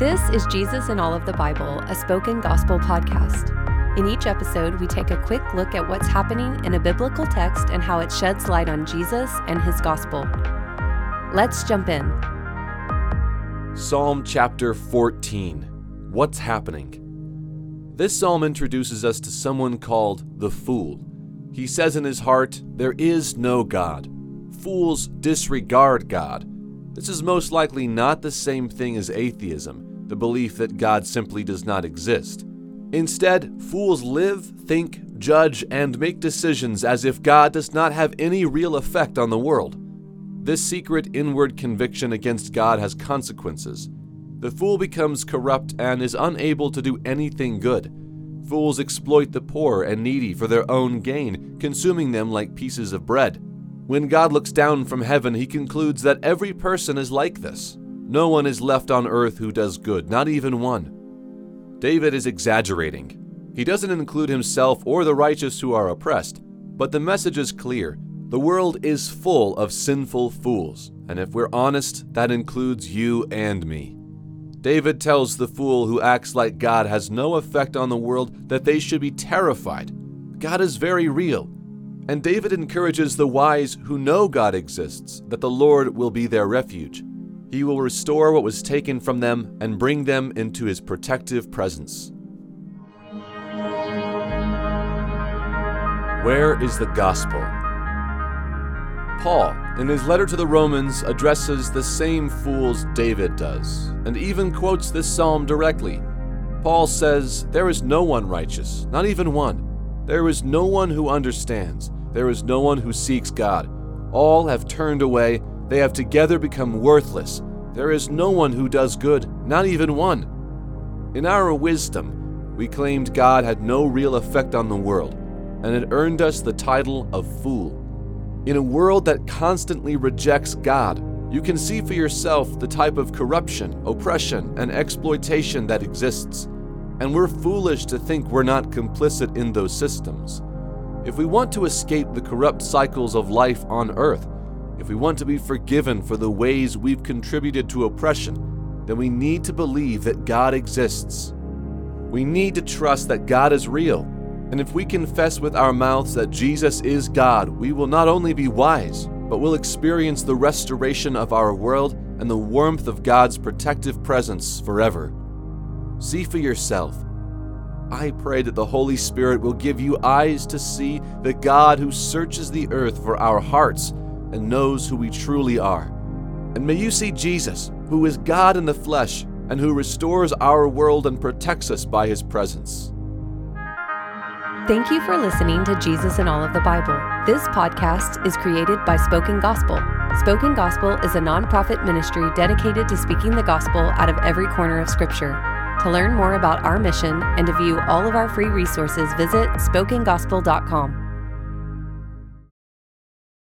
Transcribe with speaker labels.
Speaker 1: This is Jesus in All of the Bible, a spoken gospel podcast. In each episode, we take a quick look at what's happening in a biblical text and how it sheds light on Jesus and his gospel. Let's jump in.
Speaker 2: Psalm chapter 14 What's happening? This psalm introduces us to someone called the Fool. He says in his heart, There is no God. Fools disregard God. This is most likely not the same thing as atheism, the belief that God simply does not exist. Instead, fools live, think, judge, and make decisions as if God does not have any real effect on the world. This secret inward conviction against God has consequences. The fool becomes corrupt and is unable to do anything good. Fools exploit the poor and needy for their own gain, consuming them like pieces of bread. When God looks down from heaven, he concludes that every person is like this. No one is left on earth who does good, not even one. David is exaggerating. He doesn't include himself or the righteous who are oppressed, but the message is clear. The world is full of sinful fools, and if we're honest, that includes you and me. David tells the fool who acts like God has no effect on the world that they should be terrified. God is very real, and David encourages the wise who know God exists that the Lord will be their refuge. He will restore what was taken from them and bring them into his protective presence. Where is the gospel? Paul, in his letter to the Romans, addresses the same fools David does, and even quotes this psalm directly. Paul says, There is no one righteous, not even one. There is no one who understands. There is no one who seeks God. All have turned away. They have together become worthless. There is no one who does good, not even one. In our wisdom, we claimed God had no real effect on the world, and it earned us the title of fool. In a world that constantly rejects God, you can see for yourself the type of corruption, oppression, and exploitation that exists. And we're foolish to think we're not complicit in those systems. If we want to escape the corrupt cycles of life on earth, if we want to be forgiven for the ways we've contributed to oppression, then we need to believe that God exists. We need to trust that God is real. And if we confess with our mouths that Jesus is God, we will not only be wise, but will experience the restoration of our world and the warmth of God's protective presence forever. See for yourself. I pray that the Holy Spirit will give you eyes to see the God who searches the earth for our hearts and knows who we truly are. And may you see Jesus, who is God in the flesh and who restores our world and protects us by his presence.
Speaker 1: Thank you for listening to Jesus in All of the Bible. This podcast is created by Spoken Gospel. Spoken Gospel is a nonprofit ministry dedicated to speaking the gospel out of every corner of Scripture. To learn more about our mission and to view all of our free resources, visit spokengospel.com.